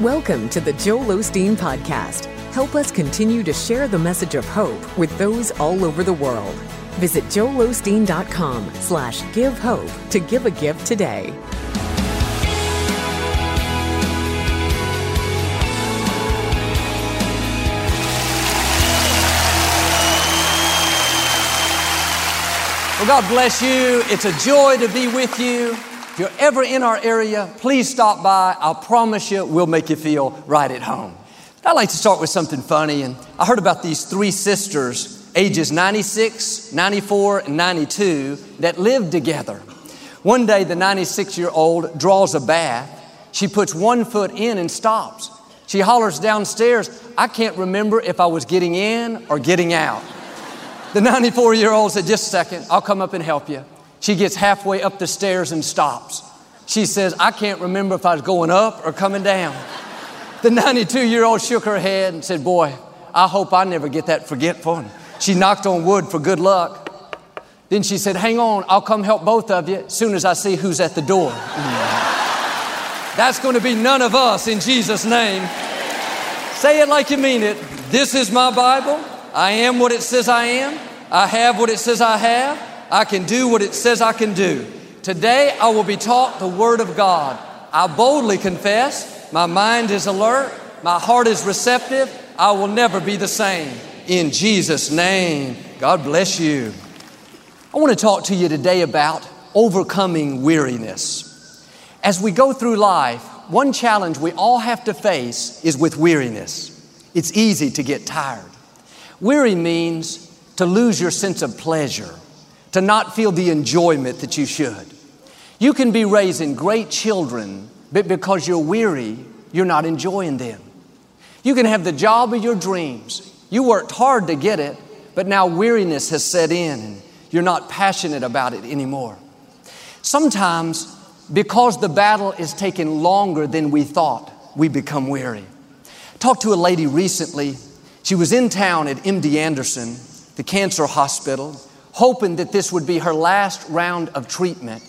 Welcome to the Joel Osteen Podcast. Help us continue to share the message of hope with those all over the world. Visit joelosteen.com slash give hope to give a gift today. Well, God bless you. It's a joy to be with you. If you're ever in our area, please stop by. I'll promise you, we'll make you feel right at home. I'd like to start with something funny. And I heard about these three sisters, ages 96, 94, and 92, that lived together. One day, the 96 year old draws a bath. She puts one foot in and stops. She hollers downstairs, I can't remember if I was getting in or getting out. The 94 year old said, Just a second, I'll come up and help you. She gets halfway up the stairs and stops. She says, I can't remember if I was going up or coming down. The 92 year old shook her head and said, Boy, I hope I never get that forgetful. She knocked on wood for good luck. Then she said, Hang on, I'll come help both of you as soon as I see who's at the door. That's going to be none of us in Jesus' name. Say it like you mean it. This is my Bible. I am what it says I am. I have what it says I have. I can do what it says I can do. Today I will be taught the Word of God. I boldly confess, my mind is alert, my heart is receptive. I will never be the same. In Jesus' name, God bless you. I want to talk to you today about overcoming weariness. As we go through life, one challenge we all have to face is with weariness. It's easy to get tired. Weary means to lose your sense of pleasure, to not feel the enjoyment that you should. You can be raising great children, but because you're weary, you're not enjoying them. You can have the job of your dreams. You worked hard to get it, but now weariness has set in and you're not passionate about it anymore. Sometimes, because the battle is taking longer than we thought, we become weary. Talked to a lady recently. She was in town at MD Anderson, the cancer hospital, hoping that this would be her last round of treatment.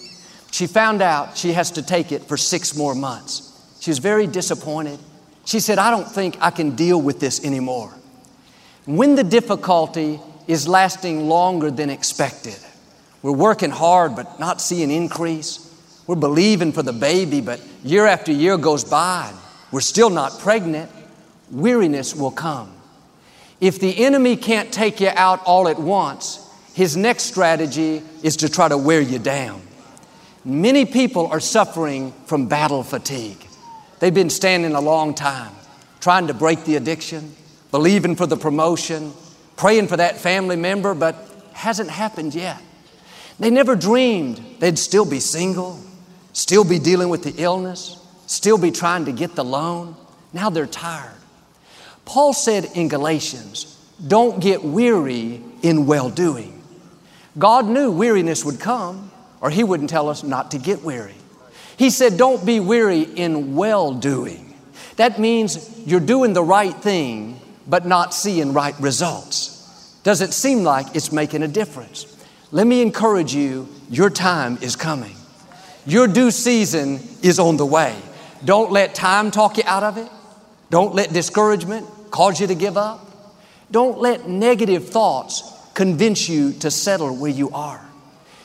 She found out she has to take it for six more months. She was very disappointed. She said, I don't think I can deal with this anymore. When the difficulty is lasting longer than expected, we're working hard but not seeing increase. We're believing for the baby, but year after year goes by, we're still not pregnant. Weariness will come. If the enemy can't take you out all at once, his next strategy is to try to wear you down. Many people are suffering from battle fatigue. They've been standing a long time, trying to break the addiction, believing for the promotion, praying for that family member, but hasn't happened yet. They never dreamed they'd still be single, still be dealing with the illness, still be trying to get the loan. Now they're tired. Paul said in Galatians, don't get weary in well doing. God knew weariness would come, or He wouldn't tell us not to get weary. He said, Don't be weary in well doing. That means you're doing the right thing, but not seeing right results. Doesn't seem like it's making a difference. Let me encourage you your time is coming. Your due season is on the way. Don't let time talk you out of it. Don't let discouragement cause you to give up. Don't let negative thoughts convince you to settle where you are.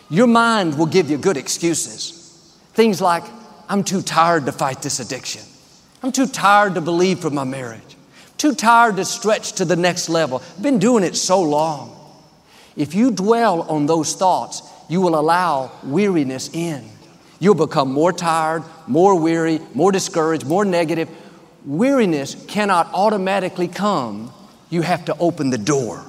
Your mind will give you good excuses. Things like, I'm too tired to fight this addiction. I'm too tired to believe for my marriage. Too tired to stretch to the next level. I've been doing it so long. If you dwell on those thoughts, you will allow weariness in. You'll become more tired, more weary, more discouraged, more negative. Weariness cannot automatically come. You have to open the door.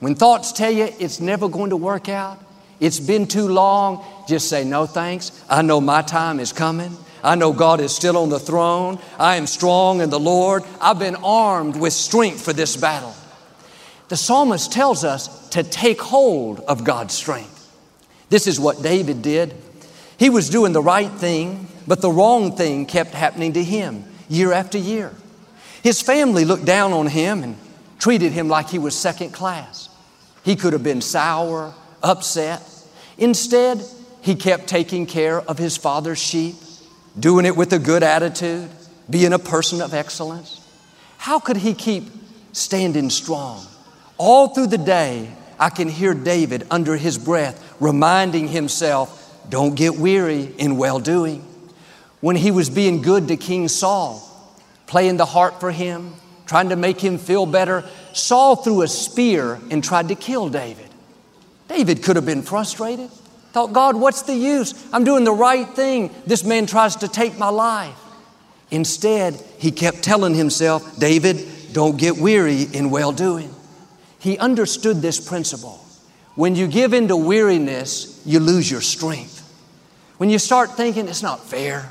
When thoughts tell you it's never going to work out, it's been too long, just say, No thanks. I know my time is coming. I know God is still on the throne. I am strong in the Lord. I've been armed with strength for this battle. The psalmist tells us to take hold of God's strength. This is what David did. He was doing the right thing, but the wrong thing kept happening to him year after year. His family looked down on him and treated him like he was second class. He could have been sour, upset. Instead, he kept taking care of his father's sheep, doing it with a good attitude, being a person of excellence? How could he keep standing strong? All through the day, I can hear David under his breath reminding himself, don't get weary in well doing. When he was being good to King Saul, playing the harp for him, trying to make him feel better, Saul threw a spear and tried to kill David. David could have been frustrated. Thought, God, what's the use? I'm doing the right thing. This man tries to take my life. Instead, he kept telling himself, David, don't get weary in well doing. He understood this principle. When you give in to weariness, you lose your strength. When you start thinking, it's not fair,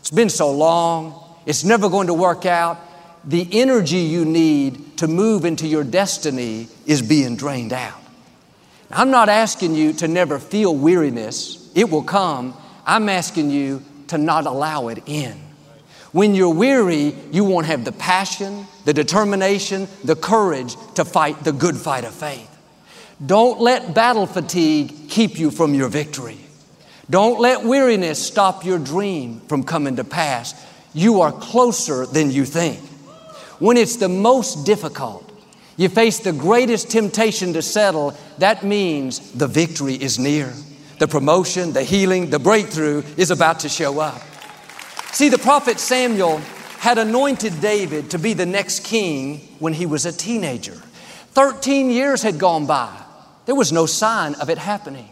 it's been so long, it's never going to work out, the energy you need to move into your destiny is being drained out. I'm not asking you to never feel weariness, it will come. I'm asking you to not allow it in. When you're weary, you won't have the passion, the determination, the courage to fight the good fight of faith. Don't let battle fatigue keep you from your victory. Don't let weariness stop your dream from coming to pass. You are closer than you think. When it's the most difficult, you face the greatest temptation to settle, that means the victory is near. The promotion, the healing, the breakthrough is about to show up. See, the prophet Samuel had anointed David to be the next king when he was a teenager. 13 years had gone by. There was no sign of it happening.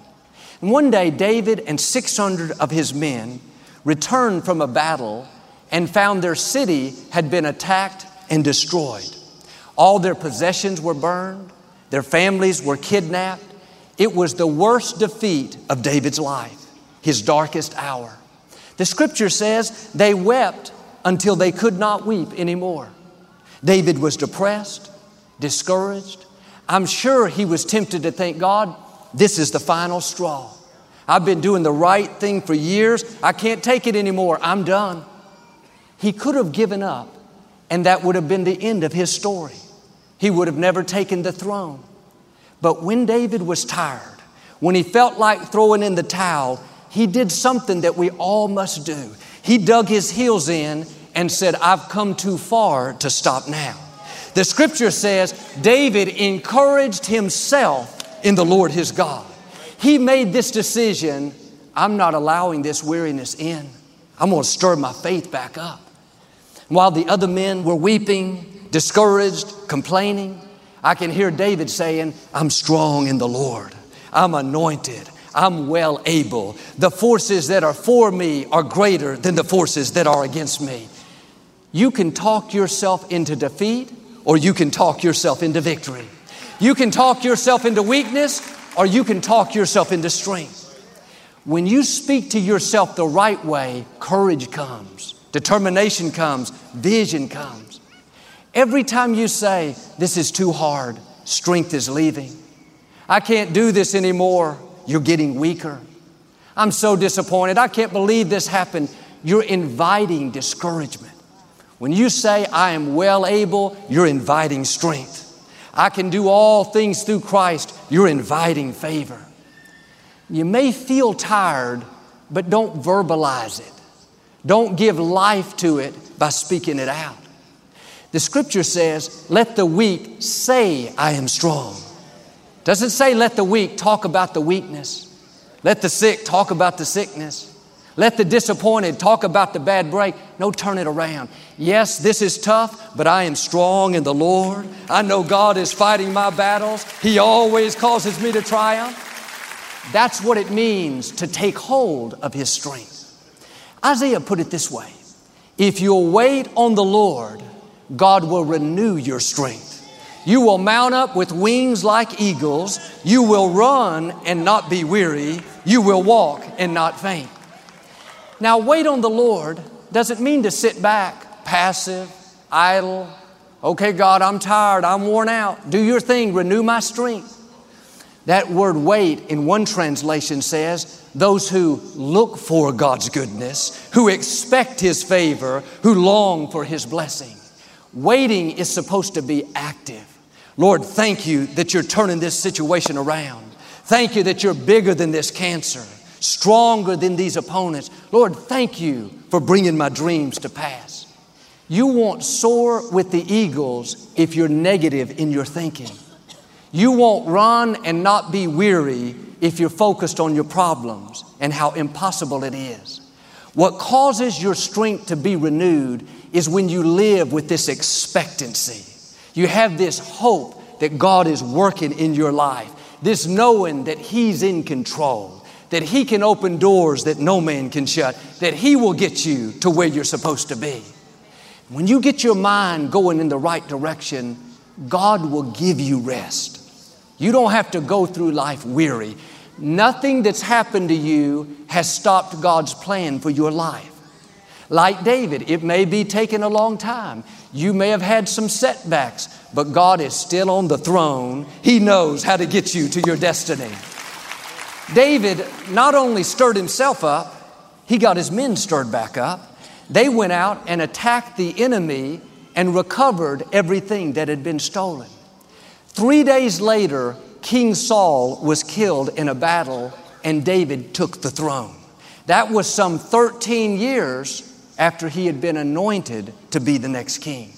And one day, David and 600 of his men returned from a battle and found their city had been attacked and destroyed. All their possessions were burned, their families were kidnapped. It was the worst defeat of David's life, his darkest hour. The scripture says they wept until they could not weep anymore. David was depressed, discouraged. I'm sure he was tempted to think, God, this is the final straw. I've been doing the right thing for years. I can't take it anymore. I'm done. He could have given up, and that would have been the end of his story. He would have never taken the throne. But when David was tired, when he felt like throwing in the towel, he did something that we all must do. He dug his heels in and said, I've come too far to stop now. The scripture says David encouraged himself in the Lord his God. He made this decision I'm not allowing this weariness in. I'm going to stir my faith back up. While the other men were weeping, discouraged, complaining, I can hear David saying, I'm strong in the Lord. I'm anointed. I'm well able. The forces that are for me are greater than the forces that are against me. You can talk yourself into defeat or you can talk yourself into victory. You can talk yourself into weakness or you can talk yourself into strength. When you speak to yourself the right way, courage comes, determination comes, vision comes. Every time you say, This is too hard, strength is leaving. I can't do this anymore you're getting weaker. I'm so disappointed. I can't believe this happened. You're inviting discouragement. When you say, I am well able, you're inviting strength. I can do all things through Christ, you're inviting favor. You may feel tired, but don't verbalize it. Don't give life to it by speaking it out. The scripture says, Let the weak say, I am strong. Doesn't say let the weak talk about the weakness. Let the sick talk about the sickness. Let the disappointed talk about the bad break. No, turn it around. Yes, this is tough, but I am strong in the Lord. I know God is fighting my battles. He always causes me to triumph. That's what it means to take hold of His strength. Isaiah put it this way If you'll wait on the Lord, God will renew your strength. You will mount up with wings like eagles. You will run and not be weary. You will walk and not faint. Now, wait on the Lord doesn't mean to sit back, passive, idle. Okay, God, I'm tired. I'm worn out. Do your thing. Renew my strength. That word wait in one translation says, those who look for God's goodness, who expect His favor, who long for His blessing. Waiting is supposed to be active. Lord, thank you that you're turning this situation around. Thank you that you're bigger than this cancer, stronger than these opponents. Lord, thank you for bringing my dreams to pass. You won't soar with the eagles if you're negative in your thinking. You won't run and not be weary if you're focused on your problems and how impossible it is. What causes your strength to be renewed is when you live with this expectancy. You have this hope that God is working in your life, this knowing that He's in control, that He can open doors that no man can shut, that He will get you to where you're supposed to be. When you get your mind going in the right direction, God will give you rest. You don't have to go through life weary. Nothing that's happened to you has stopped God's plan for your life. Like David, it may be taking a long time. You may have had some setbacks, but God is still on the throne. He knows how to get you to your destiny. David not only stirred himself up, he got his men stirred back up. They went out and attacked the enemy and recovered everything that had been stolen. Three days later, King Saul was killed in a battle and David took the throne. That was some 13 years after he had been anointed to be the next king.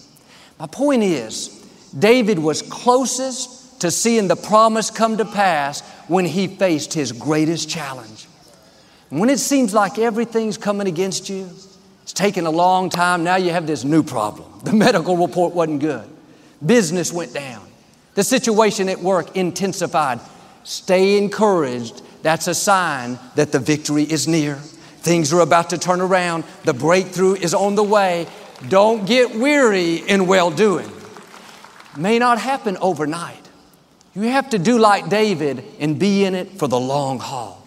My point is, David was closest to seeing the promise come to pass when he faced his greatest challenge. when it seems like everything's coming against you, it's taken a long time, now you have this new problem. The medical report wasn't good, business went down. The situation at work intensified. Stay encouraged. That's a sign that the victory is near. Things are about to turn around. The breakthrough is on the way. Don't get weary in well doing. May not happen overnight. You have to do like David and be in it for the long haul.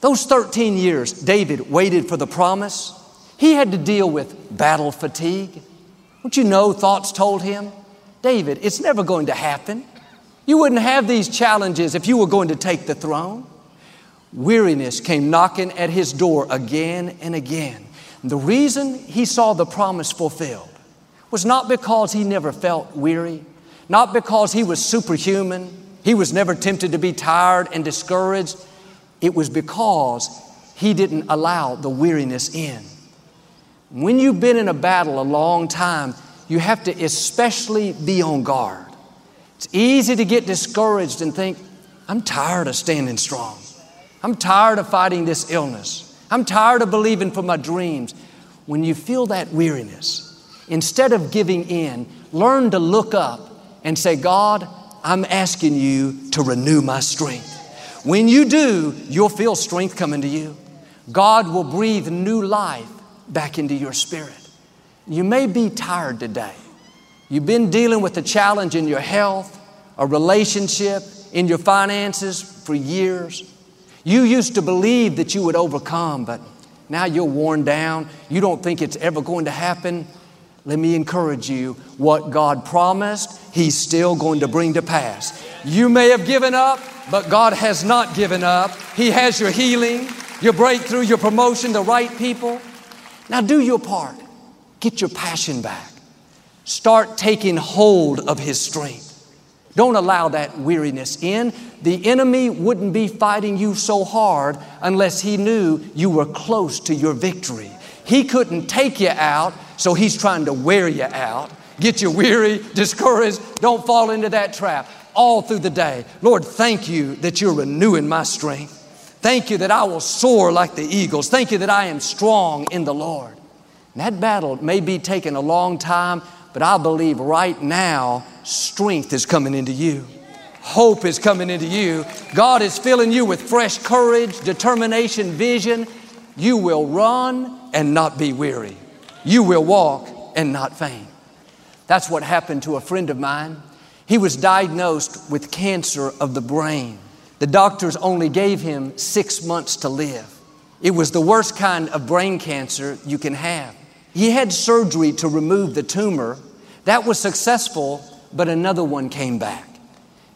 Those 13 years, David waited for the promise. He had to deal with battle fatigue. Don't you know thoughts told him? David, it's never going to happen. You wouldn't have these challenges if you were going to take the throne. Weariness came knocking at his door again and again. The reason he saw the promise fulfilled was not because he never felt weary, not because he was superhuman, he was never tempted to be tired and discouraged. It was because he didn't allow the weariness in. When you've been in a battle a long time, you have to especially be on guard. It's easy to get discouraged and think, I'm tired of standing strong. I'm tired of fighting this illness. I'm tired of believing for my dreams. When you feel that weariness, instead of giving in, learn to look up and say, God, I'm asking you to renew my strength. When you do, you'll feel strength coming to you. God will breathe new life back into your spirit. You may be tired today. You've been dealing with a challenge in your health, a relationship, in your finances for years. You used to believe that you would overcome, but now you're worn down. You don't think it's ever going to happen. Let me encourage you what God promised, He's still going to bring to pass. You may have given up, but God has not given up. He has your healing, your breakthrough, your promotion, the right people. Now do your part. Get your passion back. Start taking hold of His strength. Don't allow that weariness in. The enemy wouldn't be fighting you so hard unless he knew you were close to your victory. He couldn't take you out, so he's trying to wear you out, get you weary, discouraged. Don't fall into that trap all through the day. Lord, thank you that you're renewing my strength. Thank you that I will soar like the eagles. Thank you that I am strong in the Lord. And that battle may be taking a long time, but I believe right now strength is coming into you. Hope is coming into you. God is filling you with fresh courage, determination, vision. You will run and not be weary. You will walk and not faint. That's what happened to a friend of mine. He was diagnosed with cancer of the brain. The doctors only gave him six months to live. It was the worst kind of brain cancer you can have. He had surgery to remove the tumor. That was successful, but another one came back.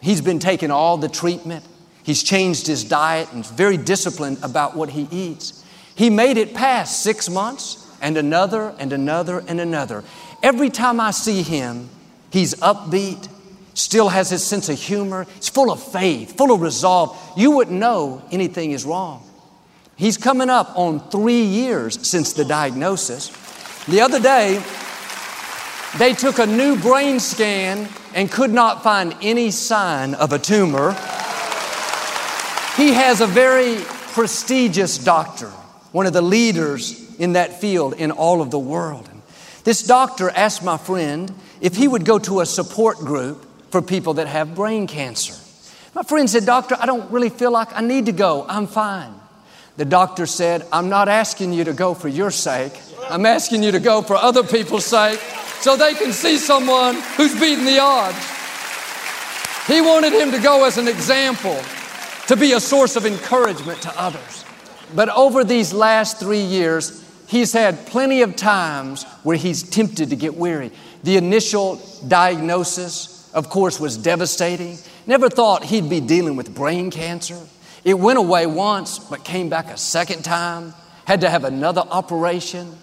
He's been taking all the treatment. He's changed his diet and very disciplined about what he eats. He made it past six months and another and another and another. Every time I see him, he's upbeat, still has his sense of humor. He's full of faith, full of resolve. You wouldn't know anything is wrong. He's coming up on three years since the diagnosis. The other day, They took a new brain scan and could not find any sign of a tumor. He has a very prestigious doctor, one of the leaders in that field in all of the world. This doctor asked my friend if he would go to a support group for people that have brain cancer. My friend said, Doctor, I don't really feel like I need to go. I'm fine. The doctor said, I'm not asking you to go for your sake. I'm asking you to go for other people's sake so they can see someone who's beating the odds. He wanted him to go as an example, to be a source of encouragement to others. But over these last three years, he's had plenty of times where he's tempted to get weary. The initial diagnosis, of course, was devastating. Never thought he'd be dealing with brain cancer. It went away once, but came back a second time, had to have another operation.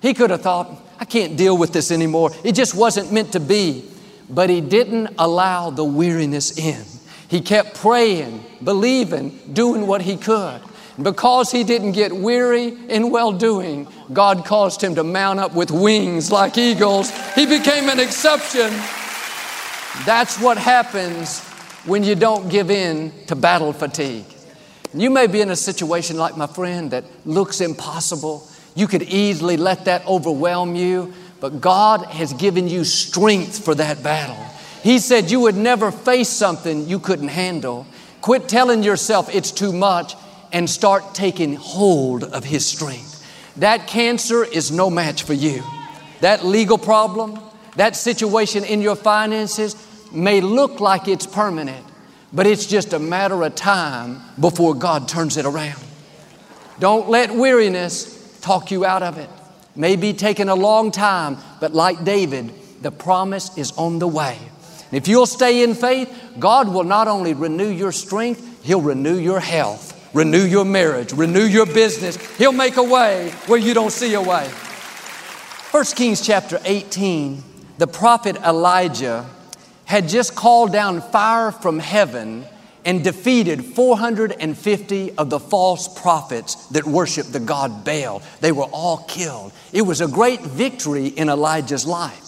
He could have thought, I can't deal with this anymore. It just wasn't meant to be. But he didn't allow the weariness in. He kept praying, believing, doing what he could. Because he didn't get weary in well doing, God caused him to mount up with wings like eagles. He became an exception. That's what happens when you don't give in to battle fatigue. You may be in a situation like my friend that looks impossible. You could easily let that overwhelm you, but God has given you strength for that battle. He said you would never face something you couldn't handle. Quit telling yourself it's too much and start taking hold of His strength. That cancer is no match for you. That legal problem, that situation in your finances may look like it's permanent, but it's just a matter of time before God turns it around. Don't let weariness talk you out of it. May be taking a long time, but like David, the promise is on the way. If you'll stay in faith, God will not only renew your strength, He'll renew your health, renew your marriage, renew your business. He'll make a way where you don't see a way. 1 Kings chapter 18, the prophet Elijah had just called down fire from heaven and defeated 450 of the false prophets that worshiped the god Baal. They were all killed. It was a great victory in Elijah's life.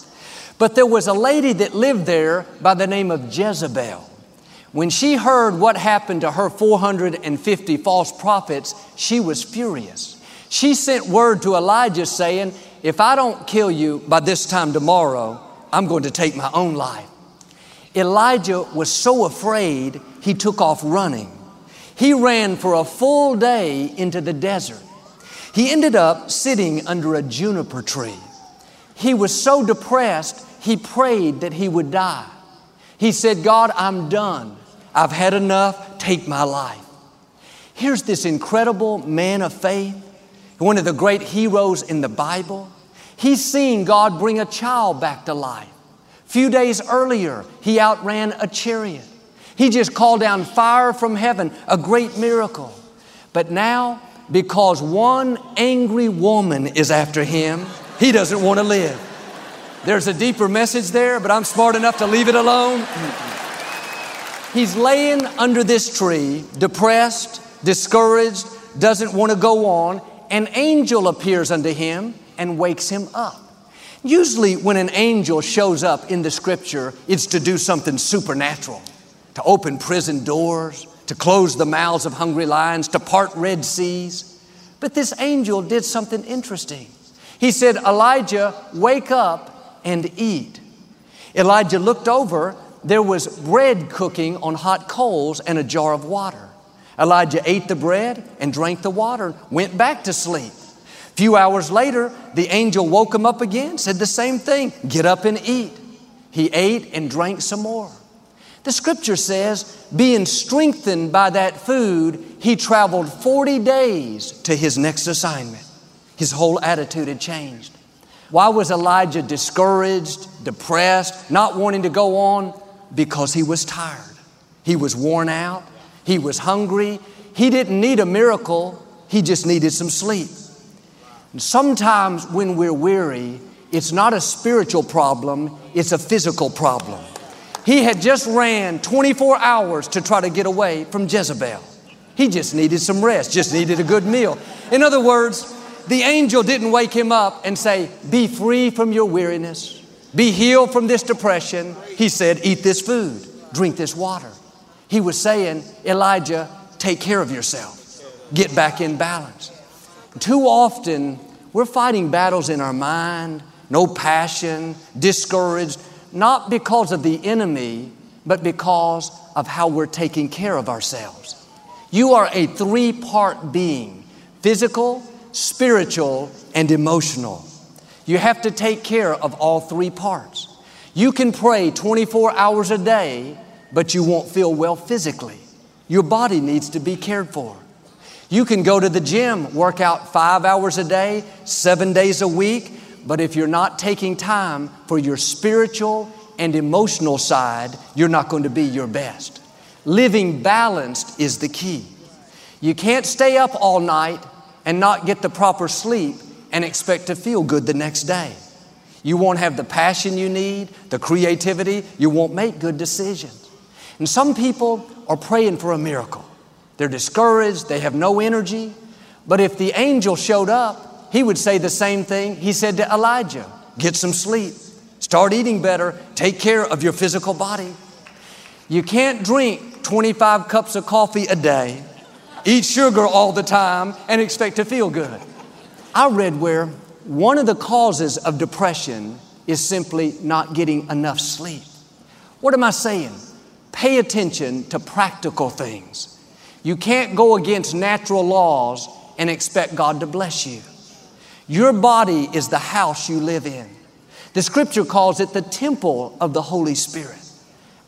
But there was a lady that lived there by the name of Jezebel. When she heard what happened to her 450 false prophets, she was furious. She sent word to Elijah saying, If I don't kill you by this time tomorrow, I'm going to take my own life. Elijah was so afraid, he took off running. He ran for a full day into the desert. He ended up sitting under a juniper tree. He was so depressed, he prayed that he would die. He said, God, I'm done. I've had enough. Take my life. Here's this incredible man of faith, one of the great heroes in the Bible. He's seen God bring a child back to life. Few days earlier, he outran a chariot. He just called down fire from heaven, a great miracle. But now, because one angry woman is after him, he doesn't want to live. There's a deeper message there, but I'm smart enough to leave it alone. He's laying under this tree, depressed, discouraged, doesn't want to go on. An angel appears unto him and wakes him up. Usually, when an angel shows up in the scripture, it's to do something supernatural to open prison doors, to close the mouths of hungry lions, to part Red Seas. But this angel did something interesting. He said, Elijah, wake up and eat. Elijah looked over, there was bread cooking on hot coals and a jar of water. Elijah ate the bread and drank the water, went back to sleep few hours later, the angel woke him up again, said the same thing get up and eat. He ate and drank some more. The scripture says, being strengthened by that food, he traveled 40 days to his next assignment. His whole attitude had changed. Why was Elijah discouraged, depressed, not wanting to go on? Because he was tired. He was worn out. He was hungry. He didn't need a miracle, he just needed some sleep. Sometimes when we're weary, it's not a spiritual problem, it's a physical problem. He had just ran 24 hours to try to get away from Jezebel. He just needed some rest, just needed a good meal. In other words, the angel didn't wake him up and say, Be free from your weariness. be healed from this depression, he said, eat this food, drink this water. He was saying, Elijah, take care of yourself, get back in balance. Too often, we're fighting battles in our mind, no passion, discouraged, not because of the enemy, but because of how we're taking care of ourselves. You are a three part being physical, spiritual, and emotional. You have to take care of all three parts. You can pray 24 hours a day, but you won't feel well physically. Your body needs to be cared for. You can go to the gym, work out five hours a day, seven days a week, but if you're not taking time for your spiritual and emotional side, you're not going to be your best. Living balanced is the key. You can't stay up all night and not get the proper sleep and expect to feel good the next day. You won't have the passion you need, the creativity, you won't make good decisions. And some people are praying for a miracle. They're discouraged, they have no energy. But if the angel showed up, he would say the same thing he said to Elijah get some sleep, start eating better, take care of your physical body. You can't drink 25 cups of coffee a day, eat sugar all the time, and expect to feel good. I read where one of the causes of depression is simply not getting enough sleep. What am I saying? Pay attention to practical things. You can't go against natural laws and expect God to bless you. Your body is the house you live in. The scripture calls it the temple of the Holy Spirit.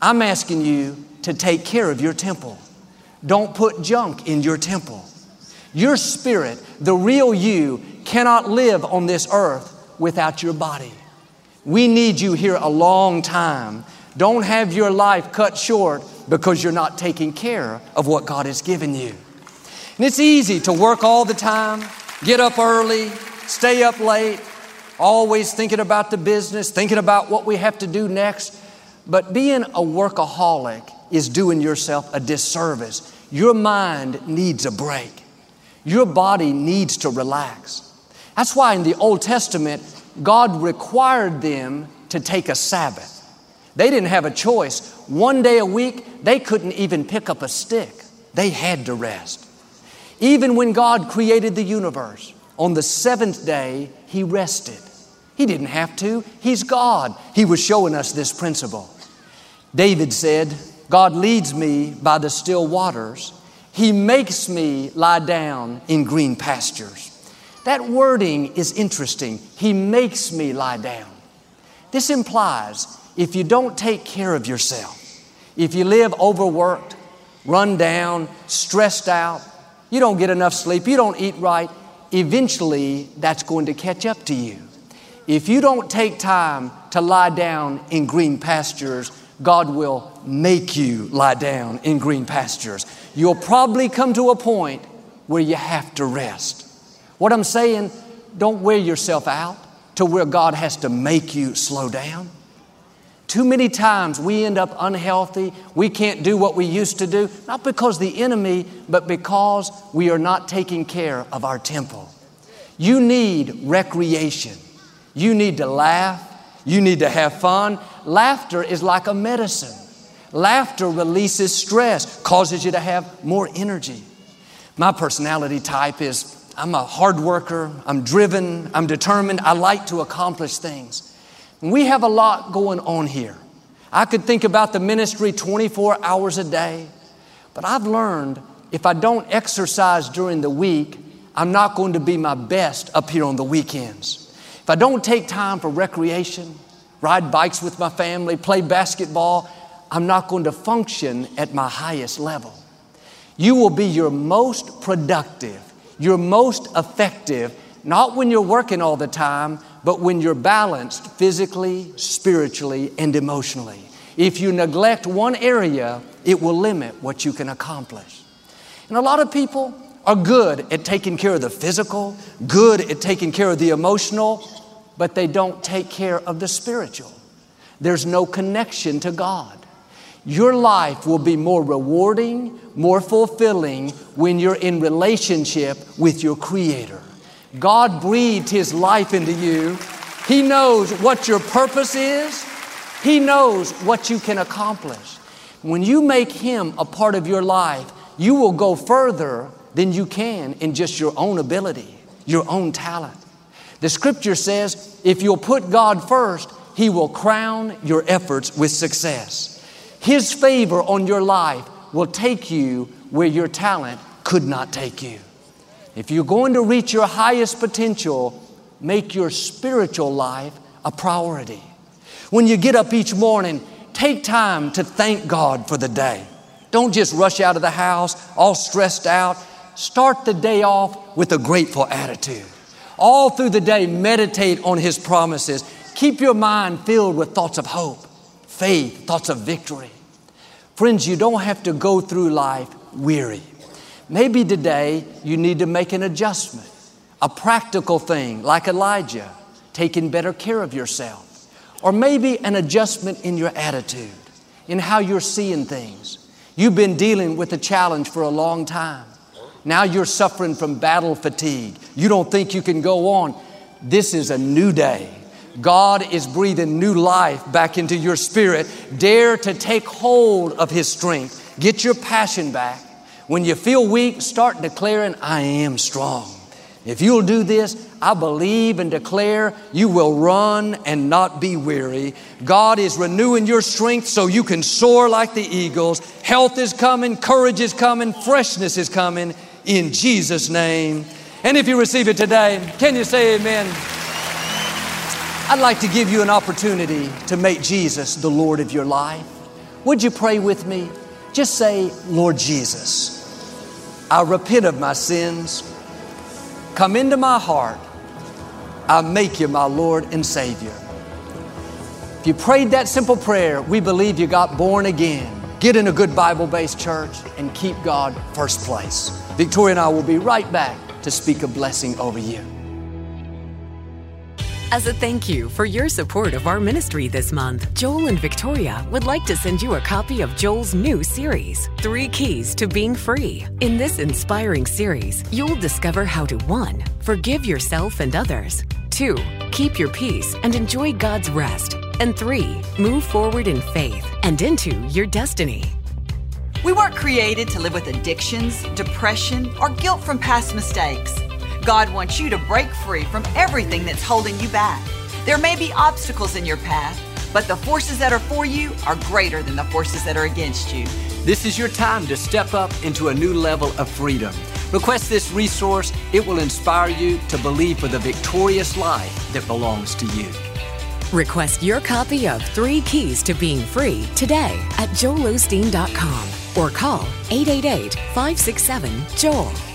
I'm asking you to take care of your temple. Don't put junk in your temple. Your spirit, the real you, cannot live on this earth without your body. We need you here a long time. Don't have your life cut short because you're not taking care of what God has given you. And it's easy to work all the time, get up early, stay up late, always thinking about the business, thinking about what we have to do next. But being a workaholic is doing yourself a disservice. Your mind needs a break. Your body needs to relax. That's why in the Old Testament, God required them to take a Sabbath. They didn't have a choice. One day a week, they couldn't even pick up a stick. They had to rest. Even when God created the universe, on the seventh day, He rested. He didn't have to, He's God. He was showing us this principle. David said, God leads me by the still waters. He makes me lie down in green pastures. That wording is interesting. He makes me lie down. This implies if you don't take care of yourself, if you live overworked, run down, stressed out, you don't get enough sleep, you don't eat right, eventually that's going to catch up to you. If you don't take time to lie down in green pastures, God will make you lie down in green pastures. You'll probably come to a point where you have to rest. What I'm saying, don't wear yourself out to where God has to make you slow down. Too many times we end up unhealthy. We can't do what we used to do, not because the enemy, but because we are not taking care of our temple. You need recreation. You need to laugh. You need to have fun. Laughter is like a medicine. Laughter releases stress, causes you to have more energy. My personality type is I'm a hard worker, I'm driven, I'm determined, I like to accomplish things. We have a lot going on here. I could think about the ministry 24 hours a day, but I've learned if I don't exercise during the week, I'm not going to be my best up here on the weekends. If I don't take time for recreation, ride bikes with my family, play basketball, I'm not going to function at my highest level. You will be your most productive, your most effective, not when you're working all the time, but when you're balanced physically, spiritually, and emotionally. If you neglect one area, it will limit what you can accomplish. And a lot of people are good at taking care of the physical, good at taking care of the emotional, but they don't take care of the spiritual. There's no connection to God. Your life will be more rewarding, more fulfilling when you're in relationship with your Creator. God breathed His life into you. He knows what your purpose is. He knows what you can accomplish. When you make Him a part of your life, you will go further than you can in just your own ability, your own talent. The scripture says if you'll put God first, He will crown your efforts with success. His favor on your life will take you where your talent could not take you. If you're going to reach your highest potential, make your spiritual life a priority. When you get up each morning, take time to thank God for the day. Don't just rush out of the house all stressed out. Start the day off with a grateful attitude. All through the day, meditate on His promises. Keep your mind filled with thoughts of hope, faith, thoughts of victory. Friends, you don't have to go through life weary. Maybe today you need to make an adjustment, a practical thing like Elijah, taking better care of yourself. Or maybe an adjustment in your attitude, in how you're seeing things. You've been dealing with a challenge for a long time. Now you're suffering from battle fatigue. You don't think you can go on. This is a new day. God is breathing new life back into your spirit. Dare to take hold of His strength. Get your passion back. When you feel weak, start declaring, I am strong. If you'll do this, I believe and declare you will run and not be weary. God is renewing your strength so you can soar like the eagles. Health is coming, courage is coming, freshness is coming in Jesus' name. And if you receive it today, can you say amen? I'd like to give you an opportunity to make Jesus the Lord of your life. Would you pray with me? Just say, Lord Jesus. I repent of my sins. Come into my heart. I make you my Lord and Savior. If you prayed that simple prayer, we believe you got born again. Get in a good Bible based church and keep God first place. Victoria and I will be right back to speak a blessing over you. As a thank you for your support of our ministry this month, Joel and Victoria would like to send you a copy of Joel's new series, Three Keys to Being Free. In this inspiring series, you'll discover how to 1. Forgive yourself and others, 2. Keep your peace and enjoy God's rest, and 3. Move forward in faith and into your destiny. We weren't created to live with addictions, depression, or guilt from past mistakes. God wants you to break free from everything that's holding you back. There may be obstacles in your path, but the forces that are for you are greater than the forces that are against you. This is your time to step up into a new level of freedom. Request this resource, it will inspire you to believe for the victorious life that belongs to you. Request your copy of Three Keys to Being Free today at joelosteen.com or call 888 567 Joel.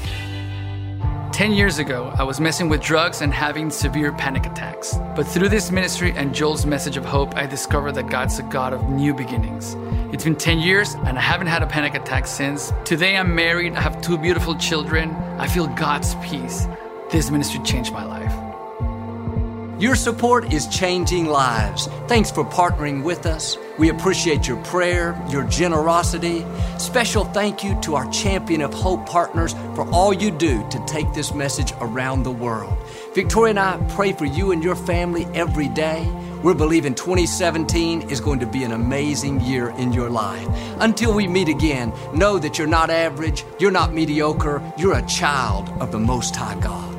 10 years ago, I was messing with drugs and having severe panic attacks. But through this ministry and Joel's message of hope, I discovered that God's a God of new beginnings. It's been 10 years and I haven't had a panic attack since. Today I'm married, I have two beautiful children. I feel God's peace. This ministry changed my life. Your support is changing lives. Thanks for partnering with us. We appreciate your prayer, your generosity. Special thank you to our Champion of Hope partners for all you do to take this message around the world. Victoria and I pray for you and your family every day. We're believing 2017 is going to be an amazing year in your life. Until we meet again, know that you're not average, you're not mediocre, you're a child of the Most High God.